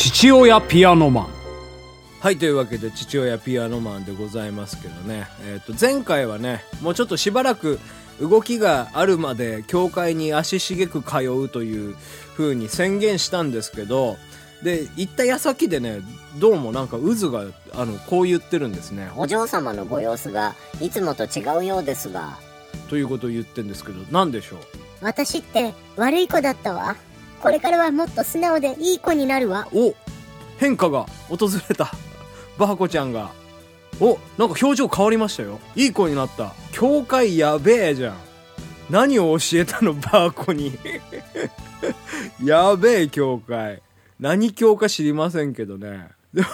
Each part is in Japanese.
父親ピアノマンはい、というわけで、父親ピアノマンでございますけどね。えっ、と、前回はね、もうちょっとしばらく動きがあるまで、教会に足しげく通うという風に宣言したんですけど、で、行った矢先でね、どうもなんか渦が、あの、こう言ってるんですね。お嬢様のご様子がいつもと違うようですがということを言ってんですけど、なんでしょう？私って悪い子だったわ。これからはもっと素直でいい子になるわ。お変化が訪れた。バハコちゃんが。おなんか表情変わりましたよ。いい子になった。教会やべえじゃん。何を教えたの、バーコに。やべえ教会。何教か知りませんけどね。でも、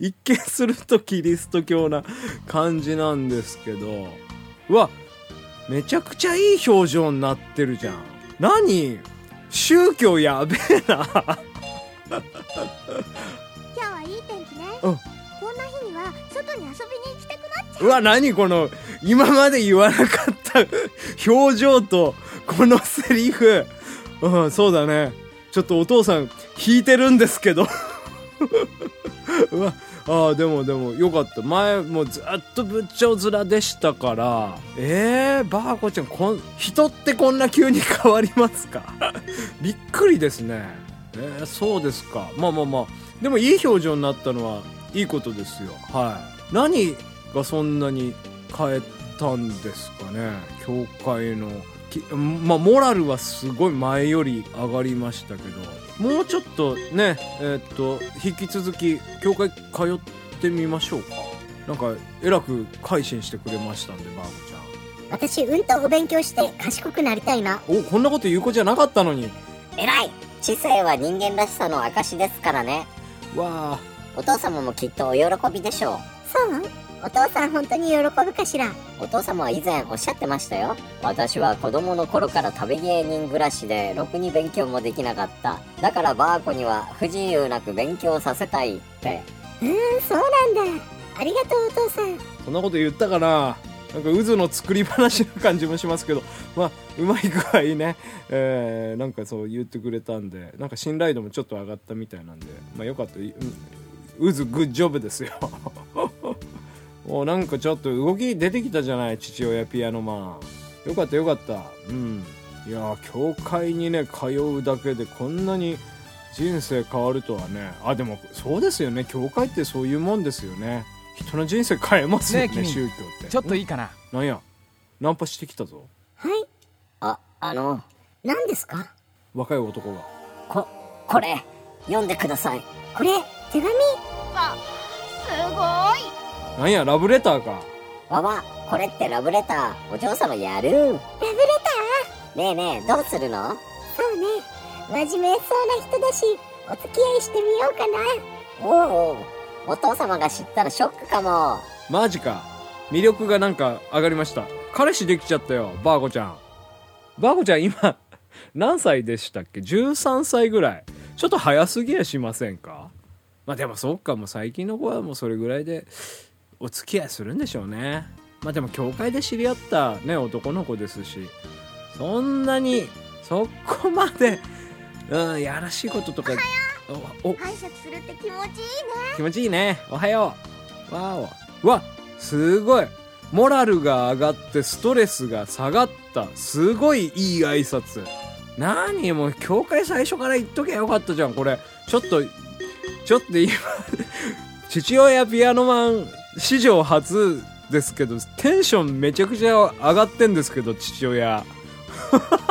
一見するとキリスト教な感じなんですけど。うわ、めちゃくちゃいい表情になってるじゃん。何？宗教やべえな。今日はいい天気ね。うんこんな日には外に遊びに行きたくなっちゃうわ、何この、今まで言わなかった 表情と、このセリフ。うん、そうだね。ちょっとお父さん、弾いてるんですけど。うわ、ああ、でもでも、よかった。前、もうずっと仏頂面でしたから。えー、バーコちゃん、こん、人ってこんな急に変わりますか？びっくりですね。えー、そうですか。まあまあまあ。でも、いい表情になったのは、いいことですよ。はい。何がそんなに変えたんですかね？教会の。きまあ、モラルはすごい前より上がりましたけど、もうちょっとね、えーっと、引き続き、教会通ってみましょうか。なんか、えらく改心してくれましたんで、バーゴちゃん。私、うんとお勉強して賢くなりたいな。お、こんなこと言う子じゃなかったのに。偉い知性は人間らしさの証ですからねわあ、お父様もきっとお喜びでしょそう？お父さん本当に喜ぶかしら？うお父様は以前おっしゃってましたよ私は子供の頃から食べ芸人暮らしでろくに勉強もできなかっただからバーコには不自由なく勉強させたいってうーん、そうなんだ。ありがとうお父さん。そんなこと言ったかな？なんか渦の作り話な感じもしますけど、まあ、うまい具合ね、えー、なんかそう言ってくれたんで、なんか信頼度もちょっと上がったみたいなんで、まあよかった。う渦グッジョブですよ。もうなんかちょっと動き出てきたじゃない、父親ピアノマン。よかったよかった。うん。いやー、教会にね、通うだけでこんなに人生変わるとはね。あ、でもそうですよね。教会ってそういうもんですよね。人の人生変えますよね、ね宗教って。ちょっといいかななんや、ナンパしてきたぞ。はい。ああの何ですか？若い男が。ここれ読んでくださいこれ、手紙？なんや、ラブレターか。わわこれってラブレターお嬢様やるラブレねえねえどうするの？ターそうね。真面目そうな人だし、お付き合いしてみようかな。おおお父様が知ったらショックかもマジか。魅力がなんか上がりました。彼氏できちゃったよ、バーゴちゃん。バーゴちゃん今、何歳でしたっけ ?13 歳ぐらい。ちょっと早すぎやしませんか？まあでもそっか、もう最近の子はもうそれぐらいでお付き合いするんでしょうね。まあでも教会で知り合ったね、男の子ですし、そんなに、そこまで、うん、やらしいこととか、お、お、挨拶するって気持ちいいね。気持ちいいね。おはよう。わーお。わ、すごい。モラルが上がってストレスが下がった。すごいいい挨拶。なにもう、教会最初から言っときゃよかったじゃん、これ。ちょっと、ちょっと今、父親ピアノマン史上初ですけど、テンションめちゃくちゃ上がってんですけど、父親。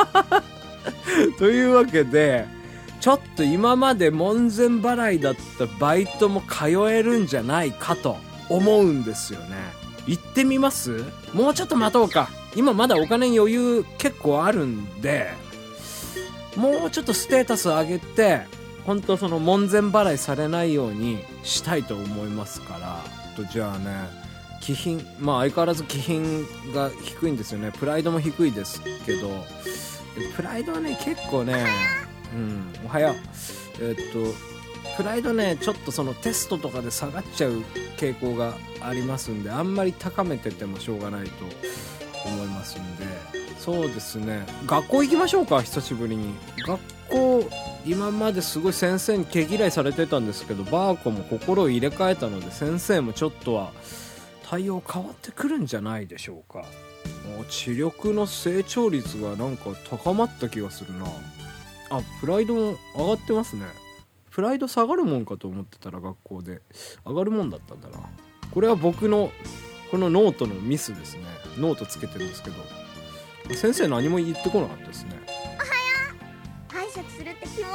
というわけで、ちょっと今まで門前払いだったバイトも通えるんじゃないかと思うんですよね。行ってみます？もうちょっと待とうか。今まだお金余裕結構あるんで、もうちょっとステータス上げて、本当その門前払いされないようにしたいと思いますから。とじゃあね、気品、まあ相変わらず気品が低いんですよね。プライドも低いですけど、プライドはね、結構ね、うん、おはよう。えっと、プライドね、ちょっとそのテストとかで下がっちゃう傾向がありますんで、あんまり高めててもしょうがないと思いますんで、そうですね、学校行きましょうか、久しぶりに。学校校今まですごい先生に毛嫌いされてたんですけどバーコも心を入れ替えたので先生もちょっとは対応変わってくるんじゃないでしょうか。もう知力の成長率がなんか高まった気がするな。あプライドも上がってますね。プライド下がるもんかと思ってたら学校で上がるもんだったんだな。これは僕のこのノートのミスですね。ノートつけてるんですけど。先生何も言ってこなかったですね。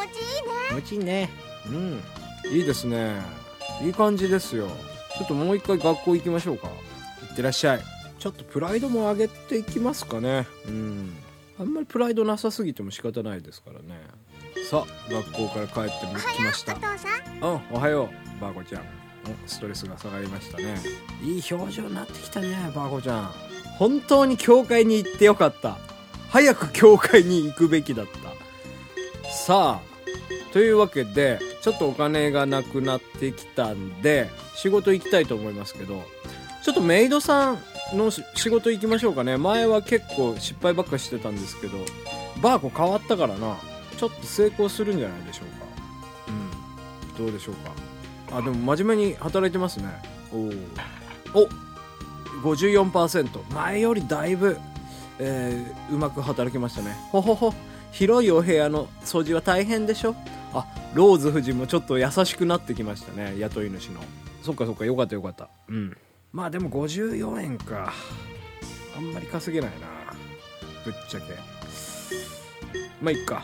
持ちいいね。気持ちいいね。うん。いいですね。いい感じですよ。ちょっともう一回学校行きましょうか。行ってらっしゃい。ちょっとプライドも上げていきますかね。うん。あんまりプライドなさすぎても仕方ないですからね。さあ学校から帰ってきました。お父さん。あおはようバーコちゃん。おストレスが下がりましたね。いい表情になってきたねバーコちゃん。本当に教会に行ってよかった。早く教会に行くべきだった。さあというわけでちょっとお金がなくなってきたんで仕事行きたいと思いますけどちょっとメイドさんの仕事行きましょうかね。前は結構失敗ばっかしてたんですけどバーコ変わったからな。ちょっと成功するんじゃないでしょうか。うん。どうでしょうか。あでも真面目に働いてますね。おおお54%前よりだいぶ、えーうまく働きましたね。ほほほ。広いお部屋の掃除は大変でしょ。あローズ夫人もちょっと優しくなってきましたね雇い主の。そっかそっかよかったよかった。うん。まあでも54円か。あんまり稼げないなぶっちゃけ。まあいっか。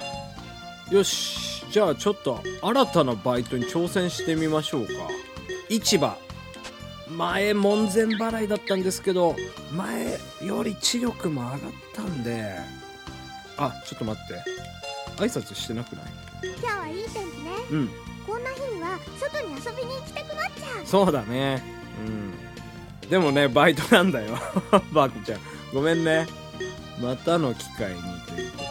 よし。じゃあちょっと新たなバイトに挑戦してみましょうか。市場。前門前払いだったんですけど前より知力も上がったんで。あちょっと待って。挨拶してなくない？今日はいい天気ね。うん。こんな日には外に遊びに行きたくなっちゃう。そうだね。うん。でもねバイトなんだよ。バークちゃん。ごめんね。またの機会にというこ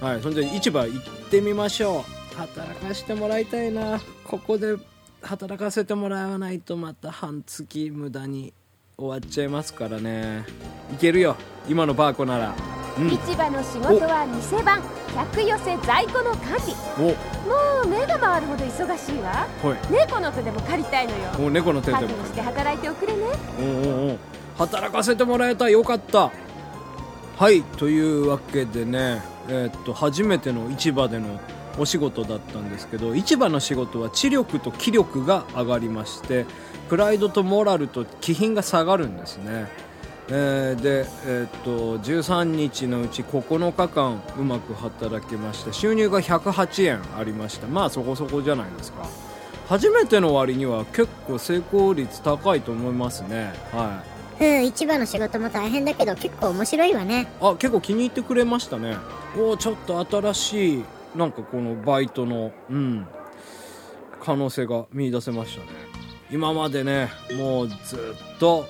とで。はいそんじゃ市場行ってみましょう。働かしてもらいたいな。ここで働かせてもらわないとまた半月無駄に終わっちゃいますからね。いけるよ。今のバーコならうん。市場の仕事は店番客寄せ在庫の管理。お。もう目が回るほど忙しいわ。はい。猫の手でも借りたいのよ。もう猫の手でも。覚悟して働いておくれね。おうおうおう。働かせてもらえたよかった。はいというわけでねえーっと初めての市場でのお仕事だったんですけど市場の仕事は知力と気力が上がりましてプライドとモラルと気品が下がるんですねえーで、えーっと13日のうち9日間うまく働きまして収入が108円ありました。まあそこそこじゃないですか。初めての割には結構成功率高いと思いますね。はい。うん市場の仕事も大変だけど結構面白いわね。あ結構気に入ってくれましたね。おおちょっと新しいなんかこのバイトのうん可能性が見出せましたね。今までねもうずっと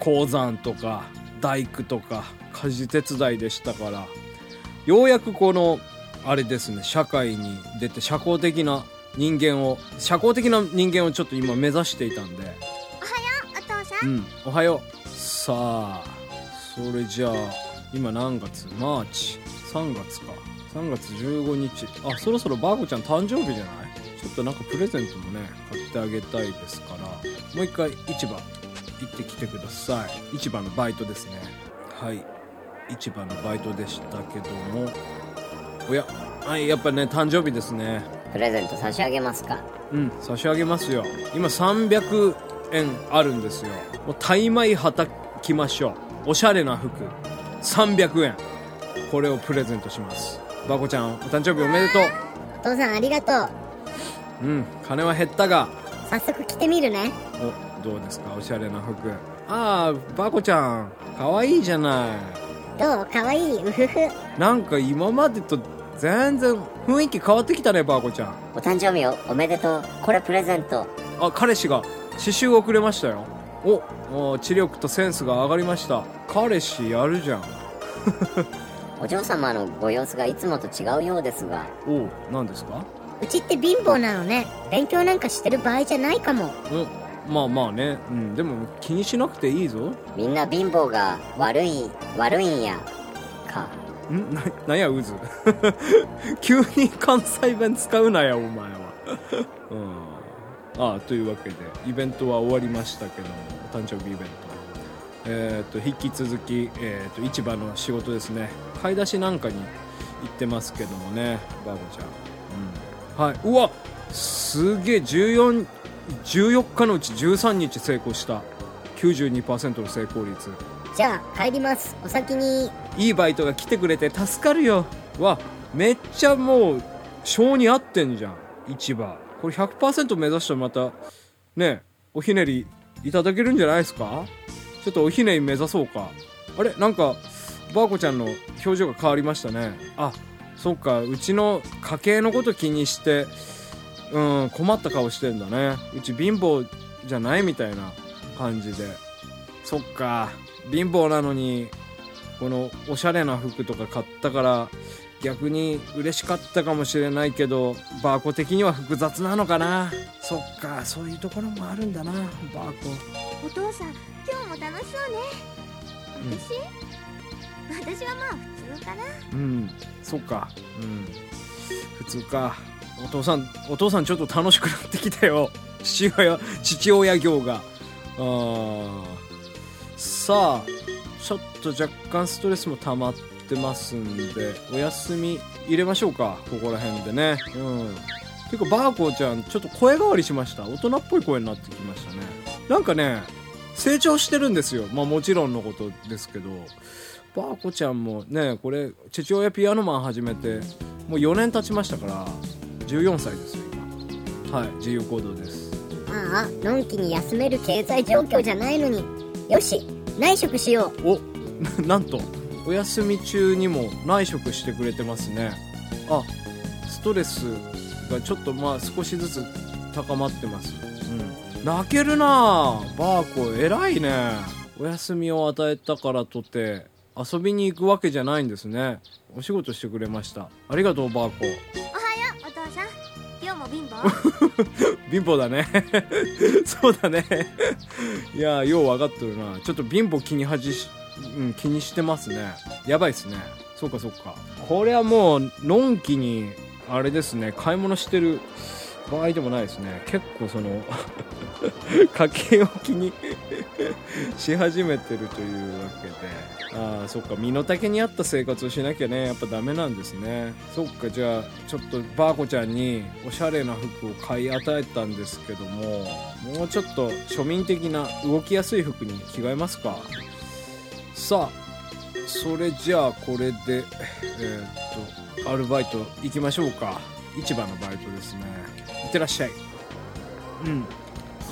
鉱山とか大工とか家事手伝いでしたからようやくこのあれですね社会に出て社交的な人間を社交的な人間をちょっと今目指していたんで。お父さうんんおはよう。さあそれじゃあ今何月？マーチ？3月か。3月15日。あそろそろバーコちゃん誕生日じゃない？ちょっとなんかプレゼントもね買ってあげたいですからもう一回市場行ってきてください。市場のバイトですね。はい。市場のバイトでしたけども。おや。はいやっぱね誕生日ですね。プレゼント差し上げますか？うん差し上げますよ。今300円あるんですよ。もうタイ米はたきましょう。おしゃれな服。300円。これをプレゼントします。バコちゃんお誕生日おめでとお父さんありがとうう。うん金は減ったが。早速着てみるね。おどうですか？おしゃれな服。ああバコちゃんかわいいじゃない。どう？かわいい？うふふなんか今までと全然雰囲気変わってきたねバコちゃん。お誕生日おおめでとう。これプレゼント。あ彼氏が刺繍をくれましたよ。おお知力とセンスが上がりました。彼氏やるじゃん。お嬢様のご様子がいつもと違うようですが。お何ですか？うちって貧乏なのね。勉強なんかしてる場合じゃないかも。おまあまあねうんでも気にしなくていいぞみんな貧乏が悪い悪いんやかん？な、なんや、渦？急に関西弁使うなや、お前は。うん。ああ、というわけで、イベントは終わりましたけども、誕生日イベント。えっ、と、引き続き、えっ、と、市場の仕事ですね。買い出しなんかに行ってますけどもね、バーボちゃん。うん。はい。うわすげえ、14、14日のうち13日成功した。92%の成功率。じゃあ帰ります。お先に。いいバイトが来てくれて助かるよ。わめっちゃもう性に合ってんじゃん。市場。これ100%目指したらまたねおひねりいただけるんじゃないですか？ちょっとおひねり目指そうか。あれなんかバーコちゃんの表情が変わりましたね。あそっか。うちの家計のこと気にしてうん困った顔してんだね。うち貧乏じゃないみたいな感じで。そっか。貧乏なのにこのおしゃれな服とか買ったから逆に嬉しかったかもしれないけどバーコ的には複雑なのかな。そっか。そういうところもあるんだなバーコ。お父さん今日も楽しそうね。私、私はまあ普通かな。うん。そっか。うん。普通かお父さんお父さんちょっと楽しくなってきたよ。父親父親業が。あさあちょっと若干ストレスも溜まってますんでお休み入れましょうか。ここら辺でね。うん。ていうかバーコーちゃんちょっと声変わりしました。大人っぽい声になってきましたね。なんかね成長してるんですよ。まあもちろんのことですけど。バーコちゃんもねこれ父親ピアノマン始めてもう4年経ちましたから14歳ですよ今。はい。自由行動です。ああのんきに休める経済状況じゃないのに。よし内職しよう。おな なんと。お休み中にも内職してくれてますね。あストレスがちょっとまあ少しずつ高まってます。うん。泣けるなあ。バーコ偉いね。お休みを与えたからとて遊びに行くわけじゃないんですね。お仕事してくれました。ありがとうバーコも貧乏貧乏だね。そうだね。いやよう分かっとるな。ちょっと貧乏気に恥じし、うん、気にしてますね。やばいっすね。そうかそうか。これはもうのんきにあれですね。買い物してる場合でもないですね。結構その 家計を気に し始めてるというわけで。ああそっか。身の丈に合った生活をしなきゃね。やっぱダメなんですね。そっか。じゃあちょっとバーコちゃんにおしゃれな服を買い与えたんですけどももうちょっと庶民的な動きやすい服に着替えますか？さあそれじゃあこれでえーっとアルバイト行きましょうか。市場のバイトですね。ってらっしゃい。うん。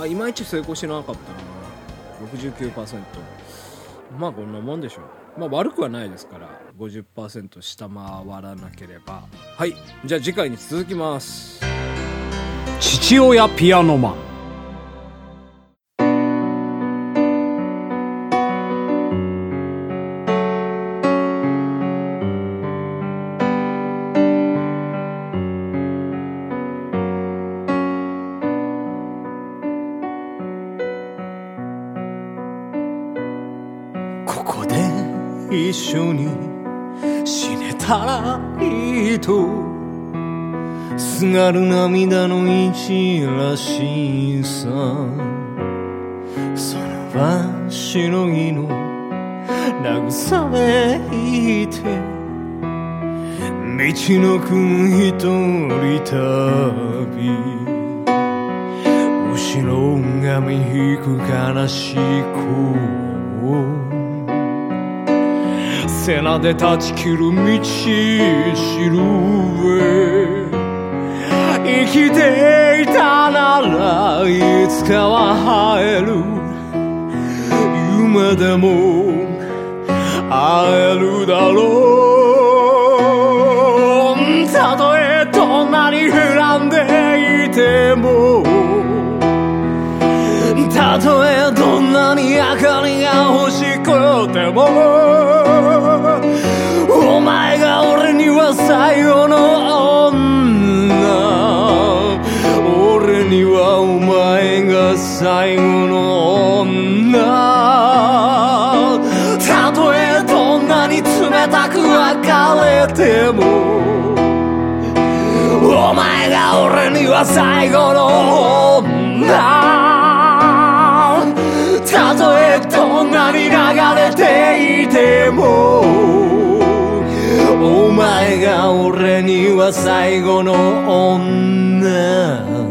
あいまいち成功しなかったな。69%まあこんなもんでしょう。まあ悪くはないですから50%下回らなければ。はい。じゃあ次回に続きます。父親ピアノマン。一緒に死ねたらいいとすがる涙の一らしいさ。その場しのぎの慰めいて道のく一人旅。後ろ髪引く悲しい声背中で断ち切る道しるべ生きていたならいつかは会える。夢でも会えるだろう。たとえどんなに恨んでいても。たとえどんなに明かりが欲しくても。最後の女。たとえどんなに冷たく別れてもお前が俺には最後の女たとえどんなに流れていてもお前が俺には最後の女。